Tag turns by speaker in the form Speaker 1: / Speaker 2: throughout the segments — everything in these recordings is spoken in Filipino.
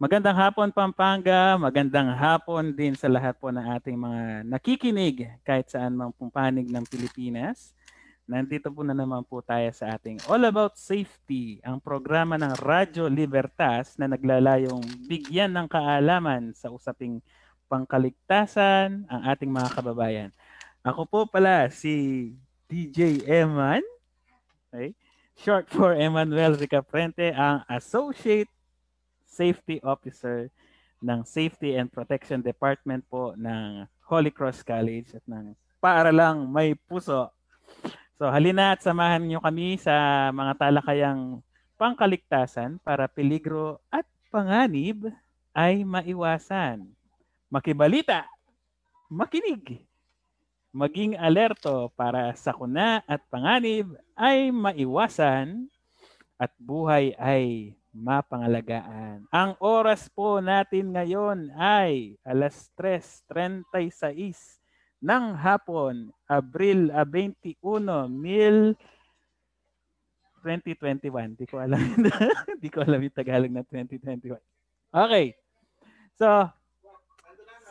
Speaker 1: Magandang hapon Pampanga, magandang hapon din sa lahat po ng ating mga nakikinig kahit saan mang pumpanig ng Pilipinas. Nandito po na naman po tayo sa ating All About Safety, ang programa ng Radyo Libertas na naglalayong bigyan ng kaalaman sa usaping pangkaligtasan ang ating mga kababayan. Ako po pala si DJ Eman, okay? short for Emmanuel Ricaprente, ang Associate Safety Officer ng Safety and Protection Department po ng Holy Cross College at ng paaralang may puso. So halina at samahan niyo kami sa mga talakayang pangkaligtasan para peligro at panganib ay maiwasan. Makibalita, makinig, maging alerto para sakuna at panganib ay maiwasan at buhay ay mapangalagaan. Ang oras po natin ngayon ay alas 3.36 ng hapon, Abril 21, mil 2021. Di ko alam. Di ko alam yung Tagalog na 2021. Okay. So,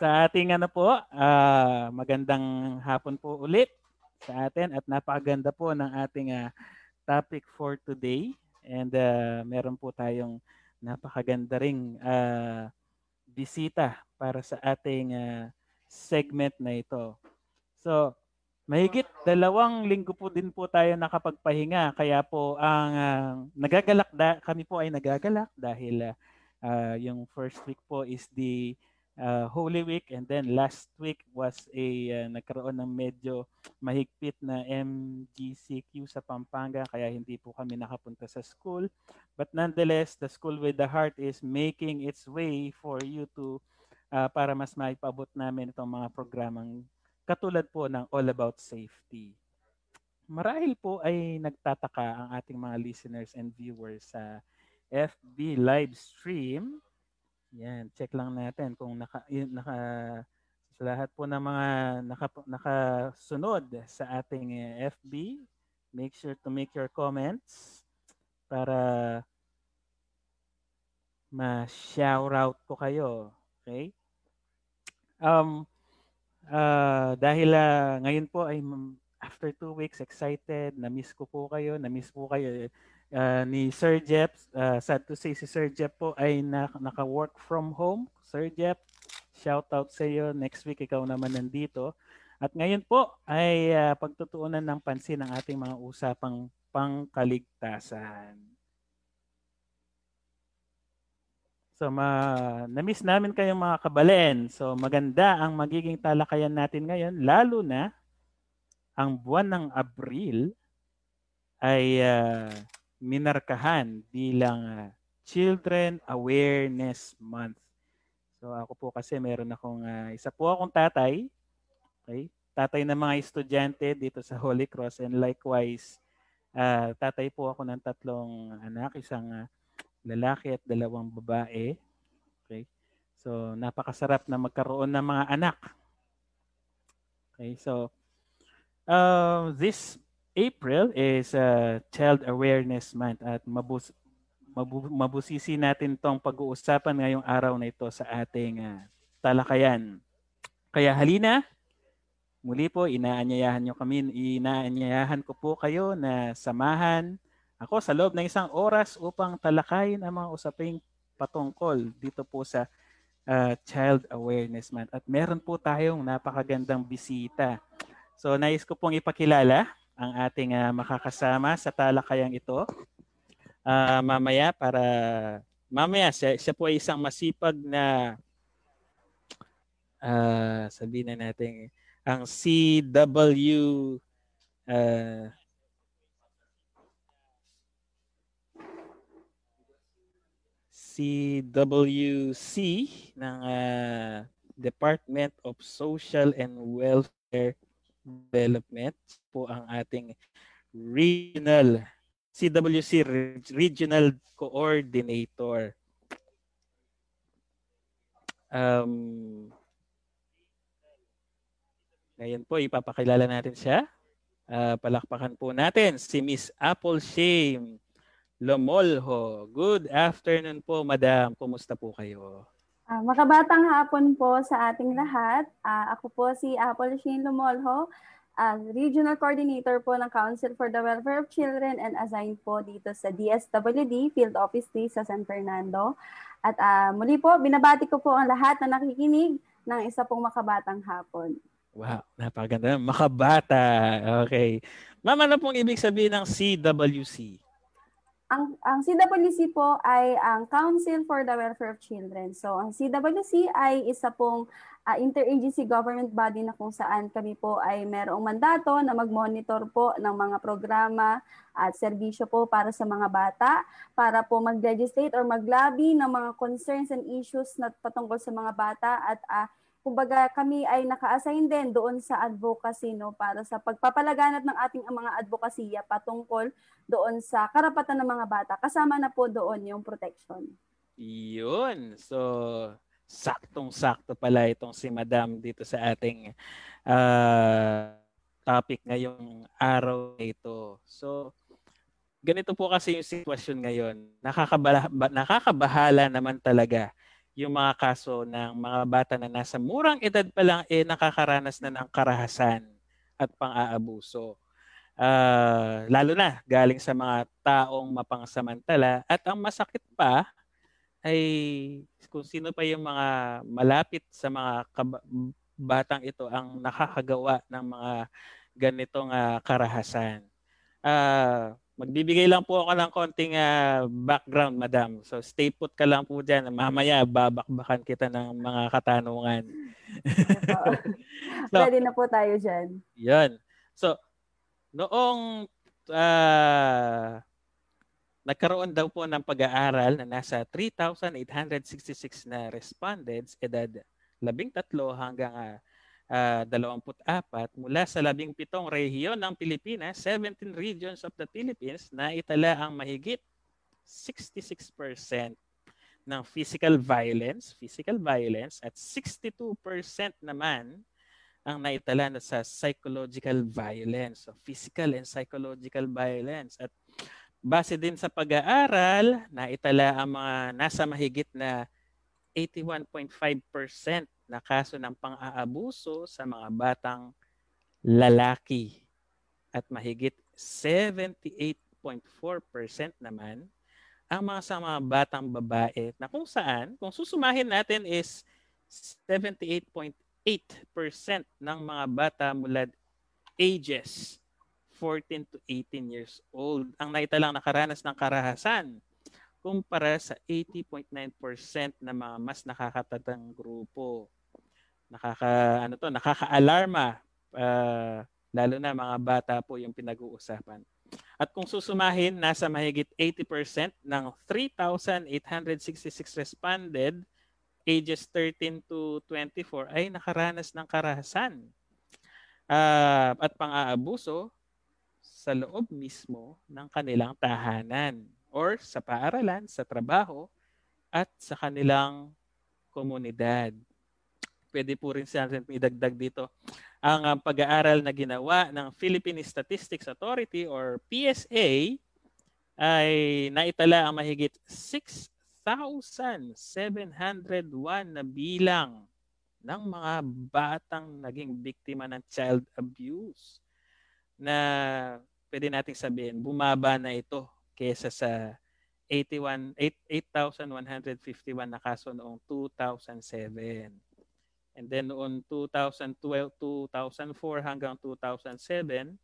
Speaker 1: sa ating ano po, uh, magandang hapon po ulit sa atin at napakaganda po ng ating uh, topic for today. And uh, meron po tayong napakaganda ring uh, bisita para sa ating uh, segment na ito. So, mahigit dalawang linggo po din po tayo nakapagpahinga. Kaya po ang uh, nagagalak da, kami po ay nagagalak dahil uh, yung first week po is the uh, Holy Week and then last week was a uh, nagkaroon ng medyo mahigpit na MGCQ sa Pampanga kaya hindi po kami nakapunta sa school. But nonetheless, the School with the Heart is making its way for you to uh, para mas maipabot namin itong mga programang katulad po ng All About Safety. Marahil po ay nagtataka ang ating mga listeners and viewers sa FB live stream yan, check lang natin kung naka, naka sa lahat po ng mga naka, nakasunod sa ating eh, FB, make sure to make your comments para ma-shout out ko kayo. Okay? Um, uh, dahil uh, ngayon po ay after two weeks excited, na-miss ko po kayo, na-miss po kayo uh, ni Sir Jeff. Uh, sad to say si Sir Jeff po ay na, naka-work from home. Sir Jeff, shout out sa iyo. Next week ikaw naman nandito. At ngayon po ay uh, pagtutuunan ng pansin ng ating mga usapang pangkaligtasan. So ma na-miss namin kayong mga kabalen. So maganda ang magiging talakayan natin ngayon lalo na ang buwan ng Abril ay uh, minarkahan bilang uh, Children Awareness Month. So ako po kasi meron akong uh, isa po akong tatay. Okay? Tatay ng mga estudyante dito sa Holy Cross and likewise uh, tatay po ako ng tatlong anak, isang uh, lalaki at dalawang babae. Okay? So napakasarap na magkaroon ng mga anak. Okay? So uh, this April is uh, Child Awareness Month at mabus mabu, mabusisi natin tong pag-uusapan ngayong araw na ito sa ating uh, talakayan. Kaya halina, muli po inaanyayahan nyo kami, inaanyayahan ko po kayo na samahan ako sa loob ng isang oras upang talakayin ang mga usaping patungkol dito po sa uh, Child Awareness Month. At meron po tayong napakagandang bisita. So nais ko pong ipakilala ang ating uh, makakasama sa talakayang ito. Uh, mamaya para mamaya siya, siya po ay isang masipag na uh, sabihin na natin ang CW uh, CWC ng uh, Department of Social and Welfare Development po ang ating regional CWC Regional Coordinator. Um, ngayon po, ipapakilala natin siya. Uh, palakpakan po natin si Miss Apple Shame Lomolho. Good afternoon po, Madam. Kumusta po kayo?
Speaker 2: Uh, makabatang hapon po sa ating lahat. Uh, ako po si Apple Shane Lomolho, uh, Regional Coordinator po ng Council for the Welfare of Children and assigned po dito sa DSWD Field Office 3 sa San Fernando. At uh, muli po, binabati ko po ang lahat na nakikinig ng isa pong makabatang hapon.
Speaker 1: Wow, napakaganda. Makabata. Okay. Mama, ano pong ibig sabihin ng CWC?
Speaker 2: Ang, ang CWC po ay ang Council for the Welfare of Children. So, ang CWC ay isa pong uh, interagency government body na kung saan kami po ay merong mandato na mag-monitor po ng mga programa at serbisyo po para sa mga bata, para po mag-legislate or mag-lobby ng mga concerns and issues na patungkol sa mga bata at uh, kumbaga kami ay naka-assign din doon sa advocacy no para sa pagpapalaganap ng ating mga advokasya patungkol doon sa karapatan ng mga bata. Kasama na po doon yung protection.
Speaker 1: Yun. So saktong-sakto pala itong si Madam dito sa ating uh, topic ngayong araw na ito. So ganito po kasi yung sitwasyon ngayon. Nakakabahala, nakakabahala naman talaga yung mga kaso ng mga bata na nasa murang edad pa lang eh nakakaranas na ng karahasan at pang-aabuso. Uh, lalo na galing sa mga taong mapangsamantala at ang masakit pa ay kung sino pa yung mga malapit sa mga batang ito ang nakakagawa ng mga ganitong uh, karahasan. Uh, Magbibigay lang po ako ng konting uh, background, madam. So stay put ka lang po dyan. Mamaya babakbakan kita ng mga katanungan.
Speaker 2: so, Ready na po tayo dyan.
Speaker 1: Yan. So, noong uh, nagkaroon daw po ng pag-aaral na nasa 3,866 na respondents, edad 13 hanggang uh, uh, 24 mula sa 17 rehiyon ng Pilipinas, 17 regions of the Philippines na itala ang mahigit 66% ng physical violence, physical violence at 62% naman ang naitala na sa psychological violence, so physical and psychological violence. At base din sa pag-aaral, naitala ang mga nasa mahigit na 81.5% na kaso ng pang-aabuso sa mga batang lalaki. At mahigit 78.4% naman ang mga sa mga batang babae na kung saan, kung susumahin natin is 78.8% ng mga bata mula ages 14 to 18 years old ang naitalang nakaranas ng karahasan kumpara sa 80.9% na mga mas nakakatatang grupo nakaka ano to, nakaka-alarma uh, lalo na mga bata po yung pinag-uusapan. At kung susumahin, nasa mahigit 80% ng 3,866 responded ages 13 to 24 ay nakaranas ng karahasan uh, at pang-aabuso sa loob mismo ng kanilang tahanan or sa paaralan, sa trabaho, at sa kanilang komunidad pwede po rin siya idagdag dito ang uh, pag-aaral na ginawa ng Philippine Statistics Authority or PSA ay naitala ang mahigit 6,701 na bilang ng mga batang naging biktima ng child abuse na pwede nating sabihin bumaba na ito kesa sa 81 8,151 na kaso noong 2007. And then noon 2012, 2004 hanggang 2007,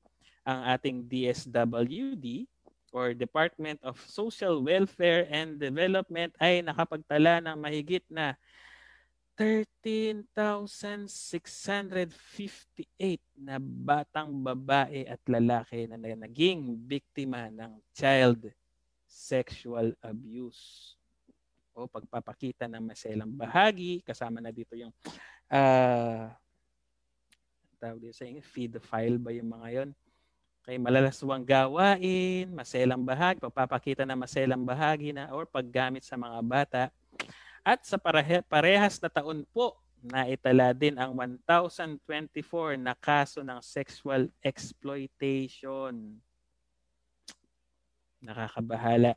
Speaker 1: ang ating DSWD or Department of Social Welfare and Development ay nakapagtala ng mahigit na 13,658 na batang babae at lalaki na naging biktima ng child sexual abuse o pagpapakita ng maselang bahagi kasama na dito yung uh, tawag din sa feed the file ba yung mga yon? Kay malalaswang gawain, maselang bahagi, pagpapakita ng maselang bahagi na or paggamit sa mga bata. At sa pareha, parehas na taon po, naitala din ang 1024 na kaso ng sexual exploitation. Nakakabahala.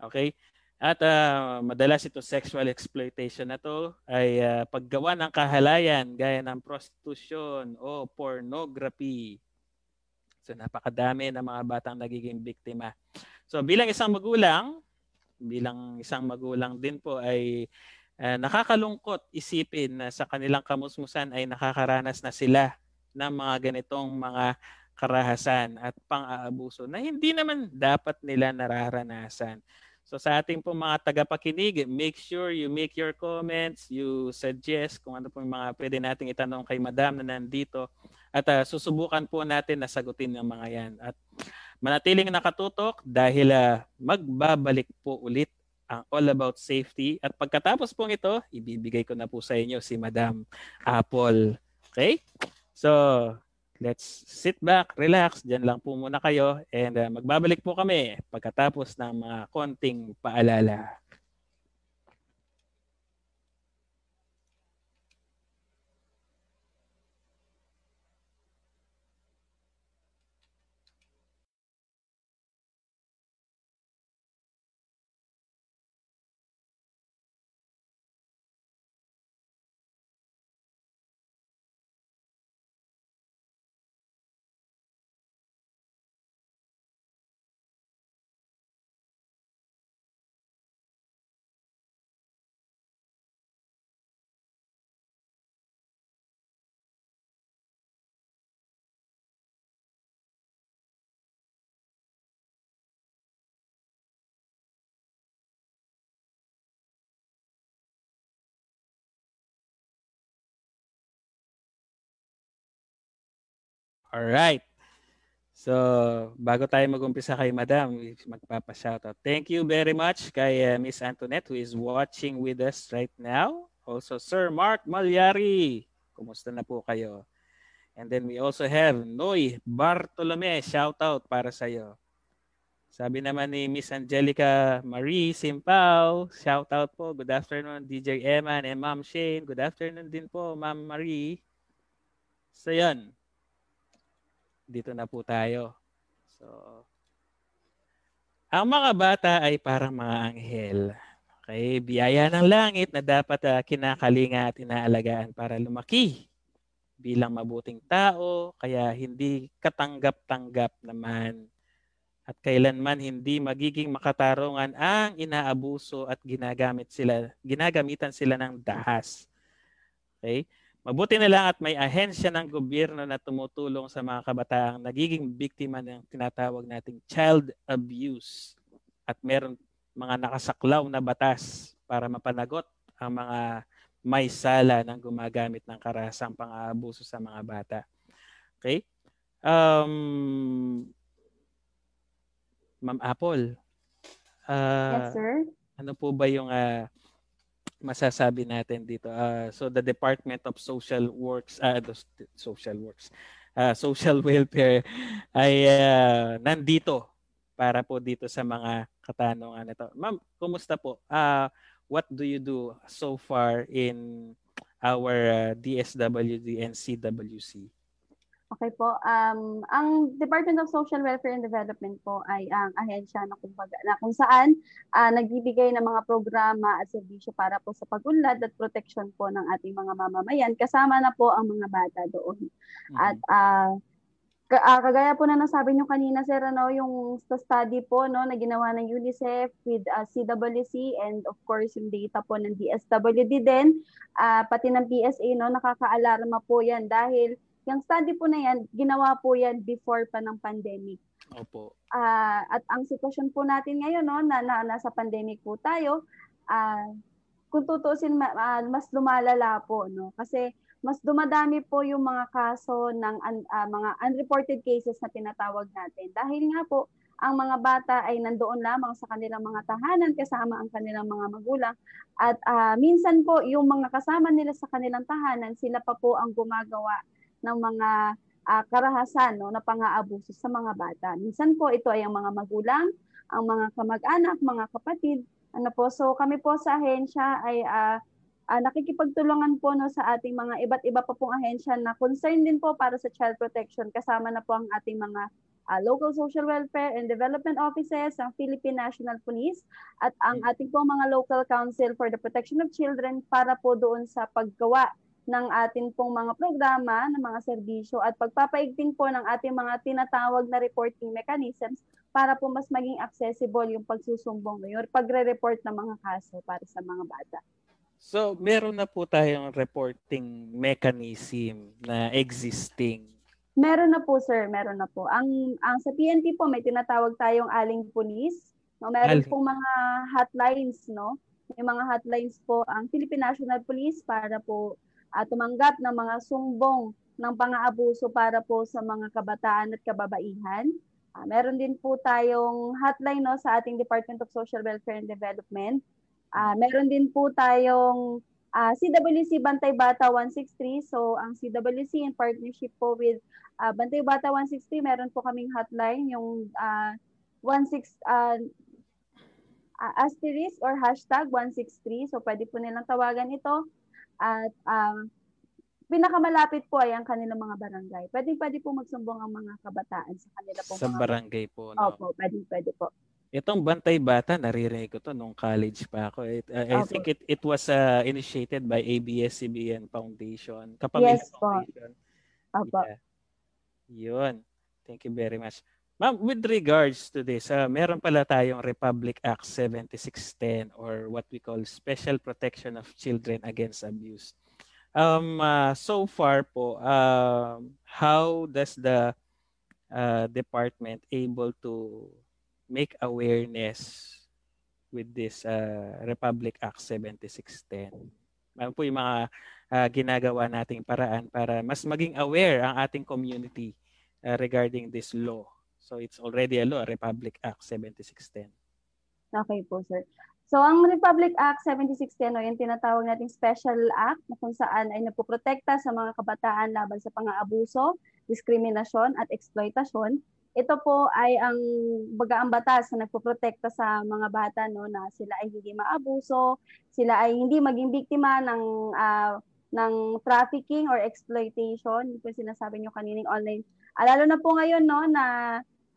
Speaker 1: Okay? At uh, madalas ito sexual exploitation na to ay uh, paggawa ng kahalayan gaya ng prostitution o pornography. So napakadami ng mga batang nagiging biktima. So bilang isang magulang, bilang isang magulang din po ay uh, nakakalungkot isipin na sa kanilang kamusmusan ay nakakaranas na sila ng mga ganitong mga karahasan at pang-aabuso na hindi naman dapat nila nararanasan. So sa ating po mga tagapakinig, make sure you make your comments, you suggest kung ano po yung mga pwede nating itanong kay Madam na nandito at uh, susubukan po natin na sagutin ng mga yan. At manatiling nakatutok dahil uh, magbabalik po ulit ang All About Safety. At pagkatapos po ito, ibibigay ko na po sa inyo si Madam Apple. Okay? So, let's sit back, relax, dyan lang po muna kayo and uh, magbabalik po kami pagkatapos ng mga konting paalala. All right. So, bago tayo mag-umpisa kay Madam, magpapa-shoutout. Thank you very much kay uh, Miss Antoinette who is watching with us right now. Also, Sir Mark Malyari. Kumusta na po kayo? And then we also have Noy Bartolome. Shoutout para sa iyo. Sabi naman ni Miss Angelica Marie Simpao, shoutout po. Good afternoon, DJ Eman and Ma'am Shane. Good afternoon din po, Ma'am Marie. So, yan dito na po tayo. So, ang mga bata ay parang mga anghel. Okay, biyaya ng langit na dapat uh, kinakalinga at inaalagaan para lumaki bilang mabuting tao, kaya hindi katanggap-tanggap naman at kailanman hindi magiging makatarungan ang inaabuso at ginagamit sila, ginagamitan sila ng dahas. Okay? Mabuti na lang at may ahensya ng gobyerno na tumutulong sa mga kabataang nagiging biktima ng tinatawag nating child abuse. At meron mga nakasaklaw na batas para mapanagot ang mga may sala ng gumagamit ng karasang pang-aabuso sa mga bata. Okay? Um, Ma'am Apple.
Speaker 2: Uh, yes, sir.
Speaker 1: Ano po ba yung uh, masasabi natin dito. Uh, so the Department of Social Works, uh, Social Works, uh, Social Welfare ay uh, nandito para po dito sa mga katanungan nito. Ma'am, kumusta po? Uh, what do you do so far in our uh, DSWD and CWC?
Speaker 2: Okay po. Um, ang Department of Social Welfare and Development po ay ang ahensya na, kumbaga, na kung saan uh, nagbibigay ng mga programa at serbisyo para po sa pag-unlad at protection po ng ating mga mamamayan. Kasama na po ang mga bata doon. Mm-hmm. At uh, kagaya po na nasabi nyo kanina, Sir, ano, yung study po no, na ginawa ng UNICEF with uh, CWC and of course yung data po ng DSWD din, uh, pati ng PSA, no, nakakaalarma po yan dahil yung study po na yan, ginawa po yan before pa ng pandemic.
Speaker 1: Opo.
Speaker 2: Uh, at ang sitwasyon po natin ngayon, no, na, na nasa pandemic po tayo, uh, kung tutusin, uh, mas lumalala po. No? Kasi mas dumadami po yung mga kaso ng uh, mga unreported cases na tinatawag natin. Dahil nga po, ang mga bata ay nandoon lamang sa kanilang mga tahanan kasama ang kanilang mga magulang. At uh, minsan po, yung mga kasama nila sa kanilang tahanan, sila pa po ang gumagawa ng mga uh, karahasan no, na pang-aabuso sa mga bata. Minsan po ito ay ang mga magulang, ang mga kamag-anak, mga kapatid. Ano po, so kami po sa ahensya ay uh, uh, nakikipagtulungan po no sa ating mga iba't iba pa pong ahensya na concern din po para sa child protection kasama na po ang ating mga uh, local social welfare and development offices, ang Philippine National Police, at ang ating po mga local council for the protection of children para po doon sa paggawa ng ating pong mga programa, ng mga serbisyo at pagpapaigting po ng ating mga tinatawag na reporting mechanisms para po mas maging accessible yung pagsusumbong ngayon, pagre-report ng mga kaso para sa mga bata.
Speaker 1: So, meron na po tayong reporting mechanism na existing.
Speaker 2: Meron na po, sir. Meron na po. Ang, ang sa PNP po, may tinatawag tayong aling police. No? Meron
Speaker 1: Aling.
Speaker 2: pong mga hotlines, no? May mga hotlines po ang Philippine National Police para po uh, tumanggap ng mga sumbong ng pang-aabuso para po sa mga kabataan at kababaihan. Uh, meron din po tayong hotline no sa ating Department of Social Welfare and Development. Uh, meron din po tayong uh, CWC Bantay Bata 163. So ang CWC in partnership po with uh, Bantay Bata 163, meron po kaming hotline yung uh, 16 uh, uh, asterisk or hashtag 163. So pwede po nilang tawagan ito. At um, pinakamalapit po ay ang kanilang mga barangay. Pwede pwede po magsumbong ang mga kabataan sa kanila po.
Speaker 1: Sa
Speaker 2: mga
Speaker 1: barangay po. No?
Speaker 2: Opo, pwede pwede po.
Speaker 1: Itong Bantay Bata, naririnig ko to nung college pa ako. It, uh, I
Speaker 2: Opo.
Speaker 1: think it it was uh, initiated by ABS-CBN Foundation. Kapamilya
Speaker 2: Yes po.
Speaker 1: Foundation.
Speaker 2: Opo.
Speaker 1: Yeah. Yun. Thank you very much. Ma'am, with regards to this, uh, meron pala tayong Republic Act 7610 or what we call Special Protection of Children Against Abuse. Um, uh, so far po, um, how does the uh, department able to make awareness with this uh, Republic Act 7610? Ano po yung mga uh, ginagawa nating paraan para mas maging aware ang ating community uh, regarding this law? So it's already a law, Republic Act 7610.
Speaker 2: Okay po, sir. So, ang Republic Act 7610 o yung tinatawag nating Special Act na kung saan ay nagpoprotekta sa mga kabataan laban sa pang-aabuso, diskriminasyon at exploitasyon. Ito po ay ang baga ang batas na nagpoprotekta sa mga bata no na sila ay hindi maabuso, sila ay hindi maging biktima ng ah, ng trafficking or exploitation. Yung sinasabi nyo kaninang online. Ah, lalo na po ngayon no na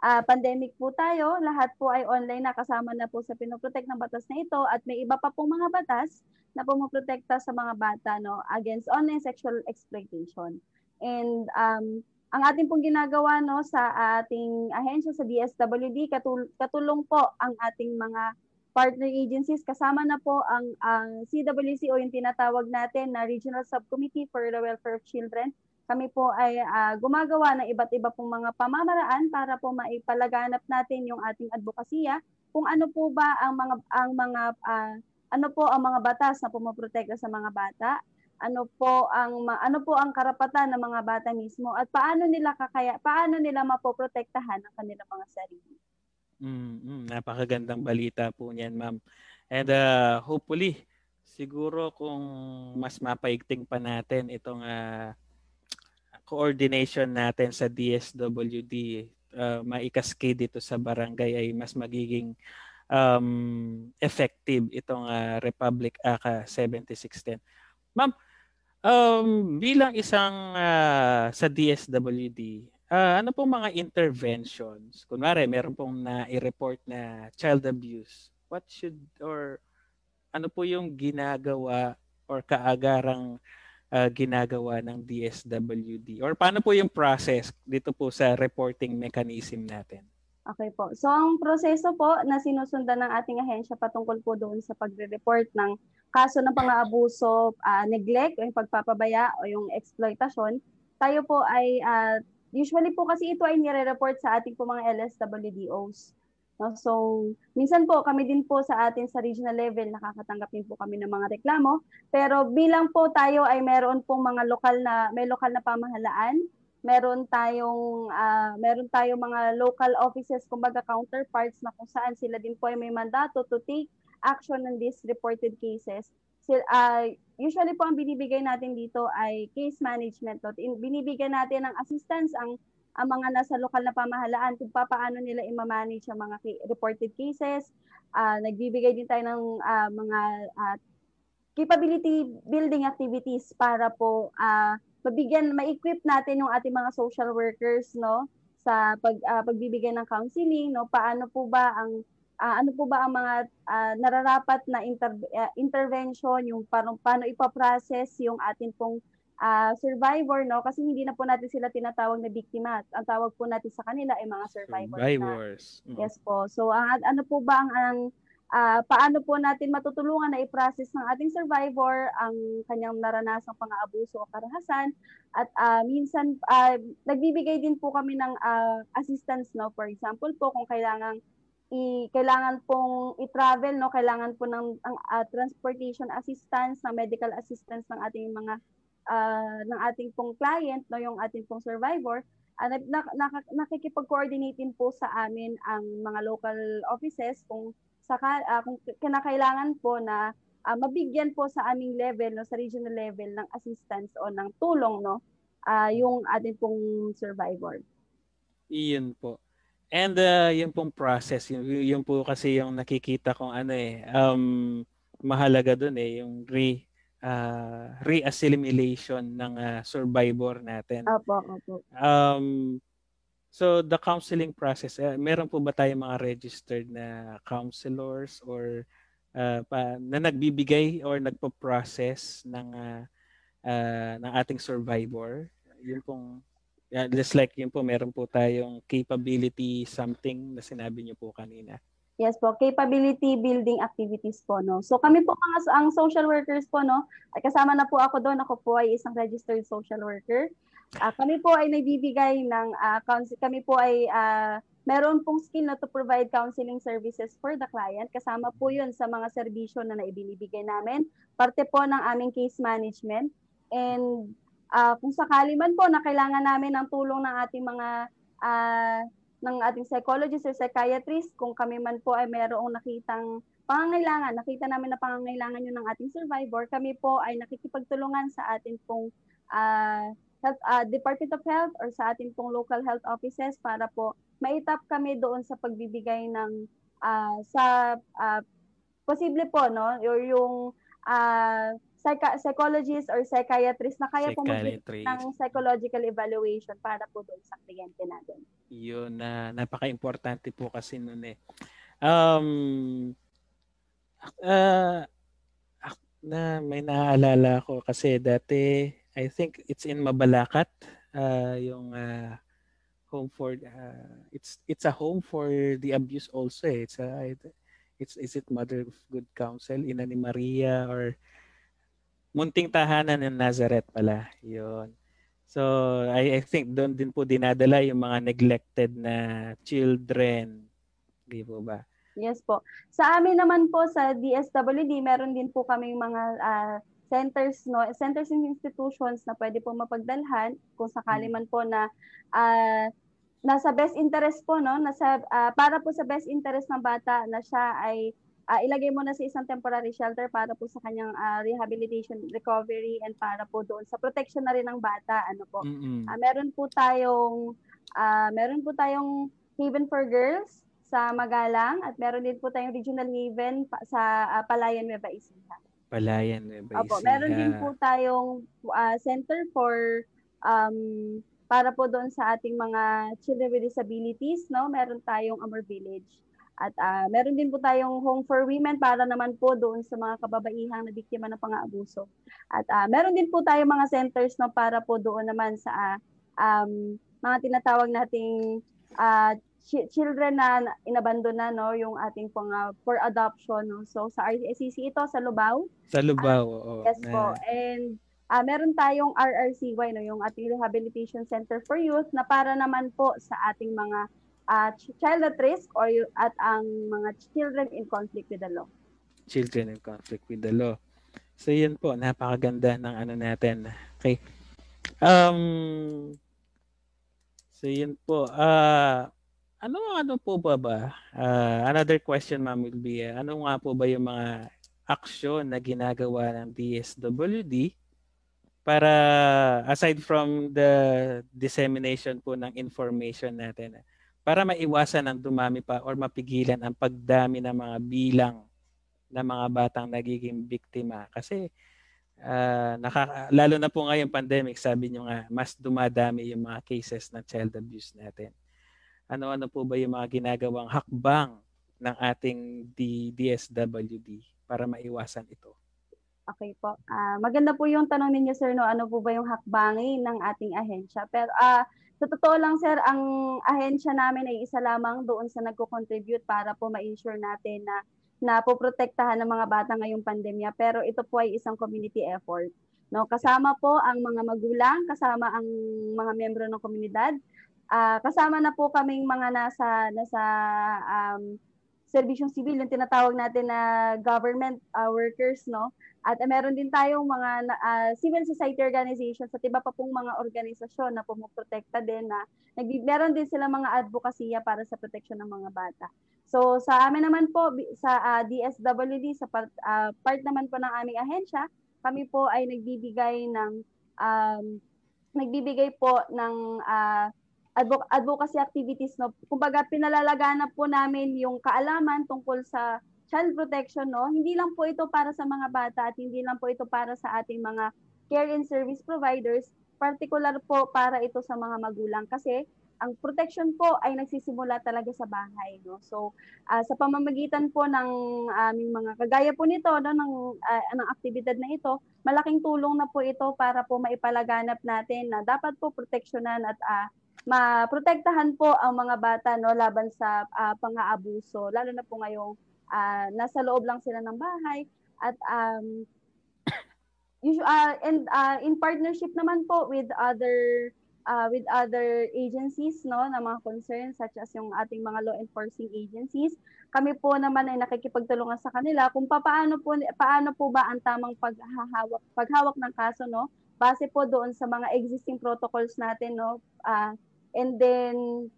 Speaker 2: ah, pandemic po tayo, lahat po ay online na kasama na po sa pinoprotect ng batas na ito. At may iba pa pong mga batas na pumoprotekta sa mga bata no against online sexual exploitation. And um, ang ating pong ginagawa no sa ating ahensya sa DSWD katul- katulong po ang ating mga partner agencies. Kasama na po ang ang CWC o yung tinatawag natin na Regional Subcommittee for the Welfare of Children kami po ay ah, gumagawa ng iba't iba pong mga pamamaraan para po maipalaganap natin yung ating advokasya kung ano po ba ang mga ang mga ah, ano po ang mga batas na pumoprotekta sa mga bata ano po ang ano po ang karapatan ng mga bata mismo at paano nila kakaya paano nila mapoprotektahan ang kanilang mga sarili.
Speaker 1: Mm, napakagandang balita po niyan, ma'am. And uh, hopefully, siguro kung mas mapaigting pa natin itong uh, coordination natin sa DSWD, uh, maikaskade dito sa barangay ay mas magiging um, effective itong uh, Republic Act uh, 7610. Ma'am, um, bilang isang uh, sa DSWD, Ah, ano pong mga interventions? Kunwari, meron pong na-report na child abuse. What should or ano po yung ginagawa or kaagarang ah, ginagawa ng DSWD? Or paano po yung process dito po sa reporting mechanism natin?
Speaker 2: Okay po. So ang proseso po na sinusundan ng ating ahensya patungkol po doon sa pagre-report ng kaso ng pang-aabuso, ah, neglect o yung pagpapabaya o yung exploitasyon, tayo po ay ah, usually po kasi ito ay nire-report sa ating po mga LSWDOs. No? So, minsan po kami din po sa atin sa regional level nakakatanggap din po kami ng mga reklamo, pero bilang po tayo ay meron pong mga lokal na may lokal na pamahalaan, meron tayong ah, meron tayong mga local offices kumbaga counterparts na kung saan sila din po ay may mandato to take action on these reported cases. Sil, ah, usually po ang binibigay natin dito ay case management. No? In, binibigyan natin ng assistance ang ang mga nasa lokal na pamahalaan kung paano nila i-manage ang mga reported cases. Ah, nagbibigay din tayo ng ah, mga ah, capability building activities para po ah, mabigyan, ma-equip natin yung ating mga social workers no sa pag uh, pagbibigay ng counseling, no? Paano po ba ang uh, ano po ba ang mga uh, nararapat na inter- uh, intervention, yung paano, paano ipaprocess yung atin pong uh, survivor, no? Kasi hindi na po natin sila tinatawag na biktima. Ang tawag po natin sa kanila ay mga survivors.
Speaker 1: Survivors.
Speaker 2: Na. Mm-hmm. Yes po. So, ang, ano po ba ang, ang uh, paano po natin matutulungan na i-process ng ating survivor ang kanyang naranasang pang-aabuso o karahasan at uh, minsan uh, nagbibigay din po kami ng uh, assistance no for example po kung kailangan i kailangan pong i-travel no kailangan po ng ang, uh, transportation assistance ng medical assistance ng ating mga uh, ng ating pong client no yung ating pong survivor uh, na, na, na, nakikipag-coordinate din po sa amin ang mga local offices kung saka uh, kung kinakailangan po na uh, mabigyan po sa aming level no sa regional level ng assistance o ng tulong no uh, yung ating pong survivor.
Speaker 1: Iyon po. And uh, yung pong process, yung, yung po kasi yung nakikita kong ano eh, um, mahalaga doon eh, yung re, uh, re-assimilation ng uh, survivor natin.
Speaker 2: Opo, opo.
Speaker 1: Um, So the counseling process, uh, meron po ba tayong mga registered na counselors or uh, pa, na nagbibigay or nagpo-process ng uh, uh, ng ating survivor? Yun pong uh, just like yun po meron po tayong capability something na sinabi niyo po kanina.
Speaker 2: Yes po, capability building activities po no. So kami po mga ang social workers po no, kasama na po ako doon. Ako po ay isang registered social worker. Uh, kami po ay nagbibigay ng uh, counsel, kami po ay uh, meron pong skill na to provide counseling services for the client. Kasama po 'yun sa mga serbisyo na naibinibigay namin. Parte po ng aming case management. And uh, kung sakali man po na kailangan namin ng tulong ng ating mga uh, ng ating psychologist or psychiatrist, kung kami man po ay mayroong nakitang pangangailangan, nakita namin na pangangailangan yun ng ating survivor, kami po ay nakikipagtulungan sa ating pong uh, health, uh, Department of Health or sa ating pong local health offices para po maitap kami doon sa pagbibigay ng uh, sa uh, posible po no yung uh, psych- psychologist or psychiatrist na kaya po magbigay ng psychological evaluation para po doon sa kliyente natin.
Speaker 1: Yun na uh, napaka-importante po kasi noon eh. Um uh, na may naaalala ko kasi dati I think it's in Mabalacat, uh, yung uh, home for uh, it's it's a home for the abuse also. Eh. It's a it's is it Mother of Good Counsel ina ni Maria or Munting Tahanan ng Nazareth pala. Yun. So I, I think doon din po dinadala yung mga neglected na children. Di po ba?
Speaker 2: Yes po. Sa amin naman po sa DSWD, meron din po kaming mga uh, centers no centers and institutions na pwede po mapagdalhan kung sakali mm. man po na uh, nasa best interest po no nasa uh, para po sa best interest ng bata na siya ay uh, ilagay mo na sa isang temporary shelter para po sa kanyang uh, rehabilitation recovery and para po doon sa protection na rin ng bata ano po mm-hmm. uh, meron po tayong uh, meron po tayong Haven for Girls sa Magalang at meron din po tayong Regional Haven sa uh, Palayan Nueva Ecija.
Speaker 1: Palayan, Nueva
Speaker 2: Opo, meron din po tayong uh, center for um, para po doon sa ating mga children with disabilities, no? Meron tayong Amor Village. At uh, meron din po tayong home for women para naman po doon sa mga kababaihang na biktima ng pang-aabuso. At uh, meron din po tayong mga centers no para po doon naman sa uh, um, mga tinatawag nating uh, children na inabandon na no yung ating pong uh, for adoption no. So sa RCC ito sa Lubao
Speaker 1: sa Lubao uh, oo
Speaker 2: yes po. and uh, meron tayong RRCY no yung ating rehabilitation center for youth na para naman po sa ating mga uh, child at risk or at ang mga children in conflict with the law.
Speaker 1: Children in conflict with the law. So yun po napakaganda ng ano natin. Okay. Um so yun po. Uh, ano ano po ba ba? Uh, another question ma'am will be, uh, ano nga po ba yung mga aksyon na ginagawa ng DSWD para aside from the dissemination po ng information natin para maiwasan ang dumami pa or mapigilan ang pagdami ng mga bilang ng mga batang nagiging biktima kasi uh, nakaka, lalo na po ngayon pandemic sabi niyo nga mas dumadami yung mga cases ng child abuse natin ano-ano po ba yung mga ginagawang hakbang ng ating DSWD para maiwasan ito?
Speaker 2: Okay po. Uh, maganda po yung tanong ninyo sir no ano po ba yung hakbangin ng ating ahensya. Pero uh, sa totoo lang sir, ang ahensya namin ay isa lamang doon sa nagko-contribute para po ma-ensure natin na na poprotektahan ng mga bata ngayong pandemya. Pero ito po ay isang community effort. No, kasama po ang mga magulang, kasama ang mga miyembro ng komunidad, uh, kasama na po kaming mga nasa nasa um, serbisyong sibil, yung tinatawag natin na government uh, workers, no? At uh, meron din tayong mga uh, civil society organizations at iba pa pong mga organisasyon na pumuprotekta din na nag- meron din sila mga advokasya para sa proteksyon ng mga bata. So sa amin naman po sa uh, DSWD sa part, uh, part naman po ng aming ahensya, kami po ay nagbibigay ng um, nagbibigay po ng uh, advocacy activities no. Kumbaga pinalalagana po namin yung kaalaman tungkol sa child protection no. Hindi lang po ito para sa mga bata at hindi lang po ito para sa ating mga care and service providers, particular po para ito sa mga magulang kasi ang protection po ay nagsisimula talaga sa bahay no so uh, sa pamamagitan po ng aming mga kagaya po nito no ng uh, ng aktibidad na ito malaking tulong na po ito para po maipalaganap natin na dapat po proteksyonan at uh, maprotektahan po ang mga bata no laban sa uh, pang-aabuso lalo na po ngayong uh, nasa loob lang sila ng bahay at um uh, and uh, in partnership naman po with other uh, with other agencies no na mga concerns such as yung ating mga law enforcing agencies. Kami po naman ay nakikipagtulungan sa kanila kung paano po paano po ba ang tamang paghahawak paghawak ng kaso no base po doon sa mga existing protocols natin no uh, And then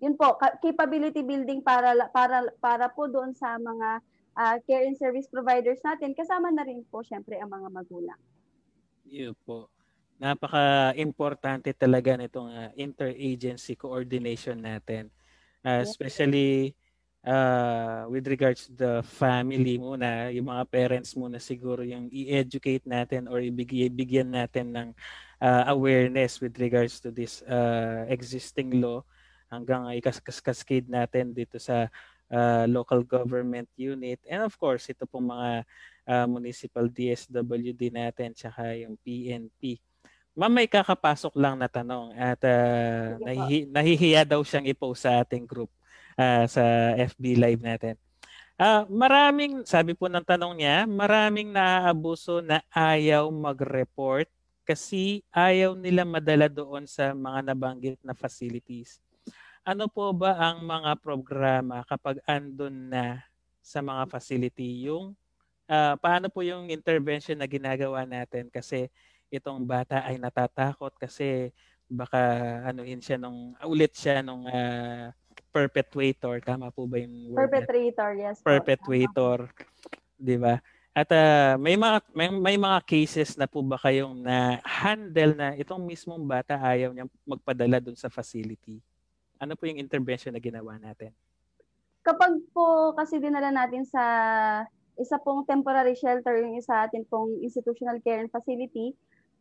Speaker 2: yun po, capability building para para para po doon sa mga uh, care and service providers natin, kasama na rin po syempre ang mga magulang.
Speaker 1: Yun po. Napaka-importante talaga nitong uh, interagency coordination natin. Uh, especially uh, with regards to the family muna, yung mga parents muna siguro yung i-educate natin or ibigay bigyan natin ng uh, awareness with regards to this uh, existing law hanggang ikas-cascade natin dito sa uh, local government unit. And of course ito pong mga uh, municipal DSWD natin tsaka yung PNP. Ma'am, may kakapasok lang na tanong at uh, nahihi- nahihiya daw siyang i-post sa ating group uh, sa FB Live natin. Uh, maraming, sabi po ng tanong niya, maraming naaabuso na ayaw mag-report kasi ayaw nila madala doon sa mga nabanggit na facilities. Ano po ba ang mga programa kapag andun na sa mga facility yung uh, paano po yung intervention na ginagawa natin kasi itong bata ay natatakot kasi baka anuhin siya nung ulit siya nung uh, perpetuator tama po ba yung
Speaker 2: word perpetrator na? yes
Speaker 1: perpetuator di ba at uh, may mga may, may mga cases na po ba kayong na handle na itong mismong bata ayaw niyang magpadala doon sa facility. Ano po yung intervention na ginawa natin?
Speaker 2: Kapag po kasi dinala natin sa isa pong temporary shelter, yung isa atin pong institutional care and facility,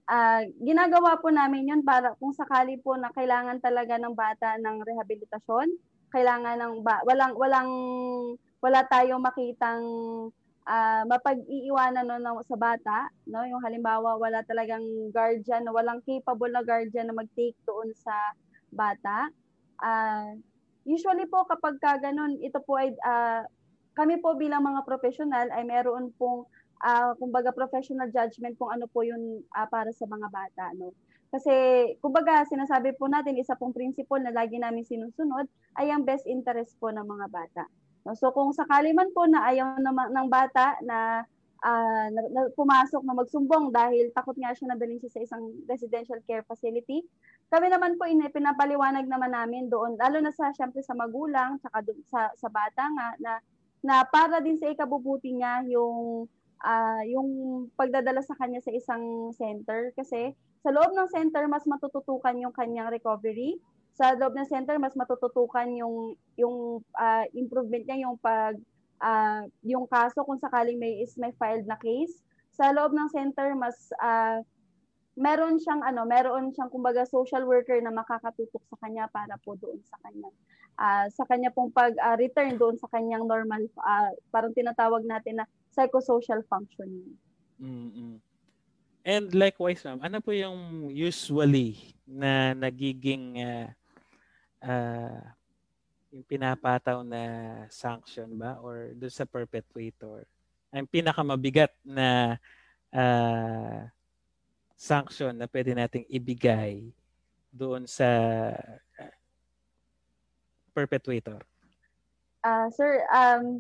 Speaker 2: uh, ginagawa po namin yun para kung sakali po na kailangan talaga ng bata ng rehabilitasyon, kailangan ng ba- walang walang wala tayong makitang uh, mapag-iiwanan no, no, sa bata, no? Yung halimbawa wala talagang guardian, walang capable na guardian na mag-take doon sa bata. Uh, usually po kapag ka ganun, ito po ay uh, kami po bilang mga professional ay meron pong uh, kumbaga professional judgment kung ano po yung uh, para sa mga bata, no? Kasi, kumbaga, sinasabi po natin, isa pong principle na lagi namin sinusunod ay ang best interest po ng mga bata. So kung sakali man po na ayaw ng, ng bata na, uh, na, na pumasok na magsumbong dahil takot nga siya na dalhin siya sa isang residential care facility, kami naman po in, pinapaliwanag naman namin doon, lalo na sa syempre sa magulang, saka doon, sa, sa bata nga, na, na para din sa ikabubuti niya yung uh, yung pagdadala sa kanya sa isang center kasi sa loob ng center mas matututukan yung kanyang recovery sa loob ng center mas matututukan yung yung uh, improvement niya yung pag uh, yung kaso kung sakaling may is may filed na case sa loob ng center mas uh, meron siyang ano, meron siyang kumbaga social worker na makakatutok sa kanya para po doon sa kanya uh, sa kanya pong pag-return uh, doon sa kanyang normal uh, parang tinatawag natin na psychosocial functioning.
Speaker 1: Mm-hmm. And likewise, ma'am, ano po yung usually na nagiging uh, uh, yung pinapataw na sanction ba or doon sa perpetrator? Ang pinakamabigat na uh, sanction na pwede nating ibigay doon sa perpetrator?
Speaker 2: Uh, sir, um,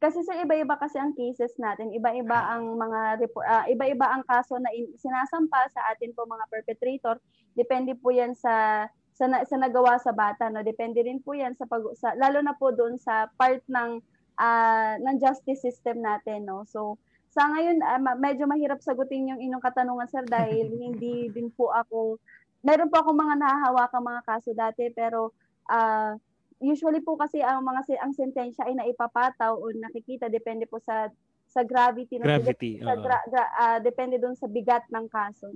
Speaker 2: kasi sir, iba-iba kasi ang cases natin. Iba-iba ah. ang mga uh, iba-iba ang kaso na in, sinasampa sa atin po mga perpetrator. Depende po 'yan sa sa, sa nagawa sa bata, no. Depende rin po 'yan sa pag sa, lalo na po doon sa part ng uh, ng justice system natin, no. So, sa ngayon, uh, medyo mahirap sagutin yung inyong katanungan, sir, dahil hindi din po ako, meron po ako mga nahahawakang mga kaso dati, pero uh, usually po kasi ang mga ang sentensya ay naipapataw o nakikita depende po sa sa gravity
Speaker 1: ng gravity,
Speaker 2: sa, gra, gra, uh, depende doon sa bigat ng kaso.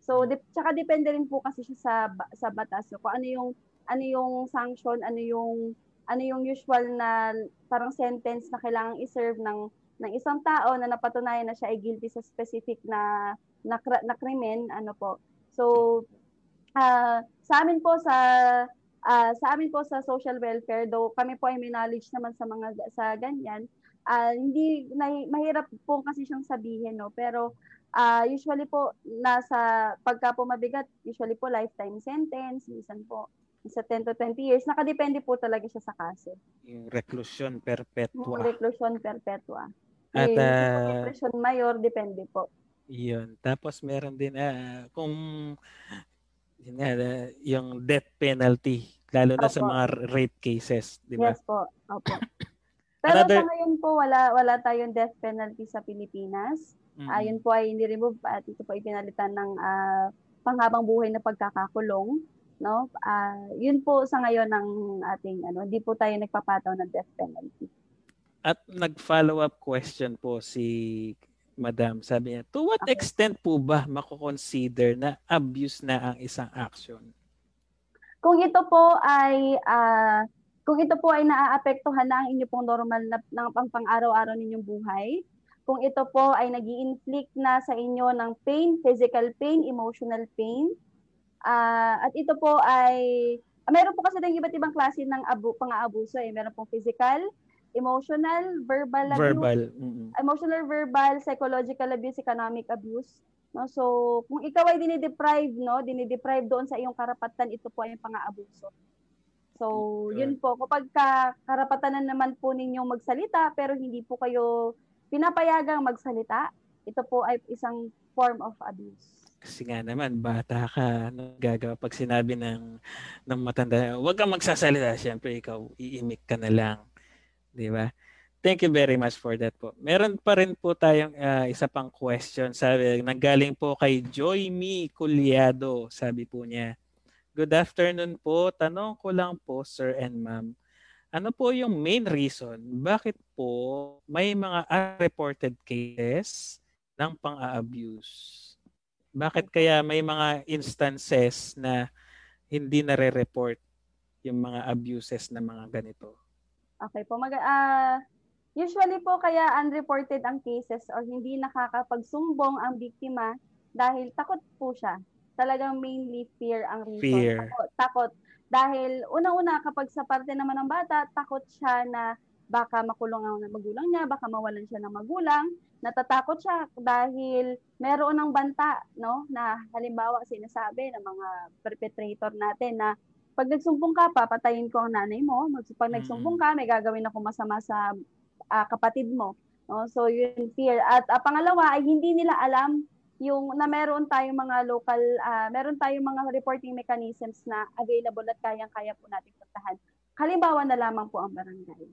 Speaker 2: So, de, tsaka depende rin po kasi siya sa sa batas so, kung ano yung ano yung sanction, ano yung ano yung usual na parang sentence na kailangang i-serve ng ng isang tao na napatunayan na siya ay guilty sa specific na na, na krimen, ano po. So, uh, sa amin po sa uh, sa amin po sa social welfare, though kami po ay may knowledge naman sa mga sa ganyan, uh, hindi na, mahirap po kasi siyang sabihin, no. Pero uh, usually po nasa pagka po mabigat, usually po lifetime sentence, minsan po sa 10 to 20 years, nakadepende po talaga siya sa kaso.
Speaker 1: Yung reclusion perpetua.
Speaker 2: Yung reclusion perpetua.
Speaker 1: At uh,
Speaker 2: depression mayor, depende po.
Speaker 1: Yun. Tapos meron din, uh, kung yun nga, yung death penalty, lalo na Opo. sa mga rape cases, di ba?
Speaker 2: Yes po. Opo. Pero Another... sa ngayon po, wala, wala tayong death penalty sa Pilipinas. Mm-hmm. Uh, yun po ay ni-remove at ito po ay pinalitan ng uh, panghabang buhay na pagkakakulong no uh, yun po sa ngayon ng ating ano hindi po tayo nagpapataw ng death penalty
Speaker 1: at nag-follow up question po si Madam. Sabi niya, to what extent po ba mako-consider na abuse na ang isang action?
Speaker 2: Kung ito po ay uh, kung ito po ay naaapektuhan na ang inyo pong normal na ng pang pang-araw-araw ninyong buhay, kung ito po ay nag inflict na sa inyo ng pain, physical pain, emotional pain, uh, at ito po ay, meron po kasi ng iba't ibang klase ng abu, pang-aabuso eh. Meron pong physical, emotional, verbal abuse,
Speaker 1: verbal. Mm-hmm.
Speaker 2: emotional, verbal, psychological abuse, economic abuse. No? So, kung ikaw ay dinideprive, no, dinideprive doon sa iyong karapatan, ito po ay pang-aabuso. So, yun po. Kapag ka, karapatan na naman po ninyong magsalita, pero hindi po kayo pinapayagang magsalita, ito po ay isang form of abuse.
Speaker 1: Kasi nga naman, bata ka, ano gagawa pag sinabi ng, ng matanda, huwag kang magsasalita, syempre ikaw, iimik ka na lang. Di ba? Thank you very much for that po. Meron pa rin po tayong uh, isa pang question. Sabi, nanggaling po kay Joy Me Culiado. Sabi po niya, Good afternoon po. Tanong ko lang po, sir and ma'am. Ano po yung main reason bakit po may mga unreported cases ng pang-abuse? Bakit kaya may mga instances na hindi nare-report yung mga abuses na mga ganito?
Speaker 2: Okay po. Mag, uh, usually po kaya unreported ang cases or hindi nakakapagsumbong ang biktima dahil takot po siya. Talagang mainly fear ang reason.
Speaker 1: Fear.
Speaker 2: Takot, takot. Dahil una-una kapag sa parte naman ng bata, takot siya na baka makulong ang magulang niya, baka mawalan siya ng magulang. Natatakot siya dahil meron ng banta, no? Na halimbawa sinasabi ng mga perpetrator natin na pag nagsumbong ka, papatayin ko ang nanay mo. Pag nagsumbong ka, may gagawin ako masama sa uh, kapatid mo. No? So, yun fear. At uh, pangalawa ay hindi nila alam yung na meron tayong mga local, uh, meron tayong mga reporting mechanisms na available at kayang-kaya po natin puntahan. Halimbawa na lamang po ang barangay.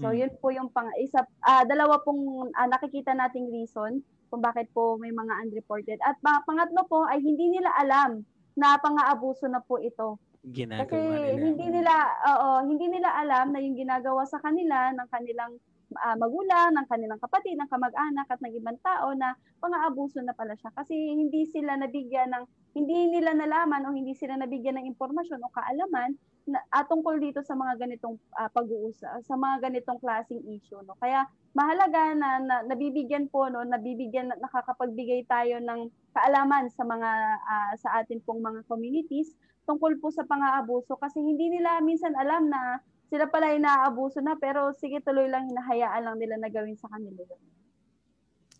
Speaker 2: So, mm. yun po yung pang isa uh, dalawa pong uh, nakikita nating reason kung bakit po may mga unreported. At uh, pangatlo po ay hindi nila alam na pang-aabuso na po ito
Speaker 1: ginagawa
Speaker 2: Kasi
Speaker 1: nila.
Speaker 2: hindi nila oo, hindi nila alam na yung ginagawa sa kanila ng kanilang uh, magulang, ng kanilang kapatid, ng kamag-anak at ng ibang tao na pang-aabuso na pala siya kasi hindi sila nabigyan ng hindi nila nalaman o hindi sila nabigyan ng impormasyon o kaalaman na, uh, tungkol dito sa mga ganitong uh, pag-uusap, sa mga ganitong klasing issue no. Kaya mahalaga na, na nabibigyan po no, nabibigyan nakakapagbigay tayo ng kaalaman sa mga uh, sa atin pong mga communities tungkol po sa pang-aabuso kasi hindi nila minsan alam na sila pala inaabuso na pero sige tuloy lang hinahayaan lang nila na gawin sa kanila.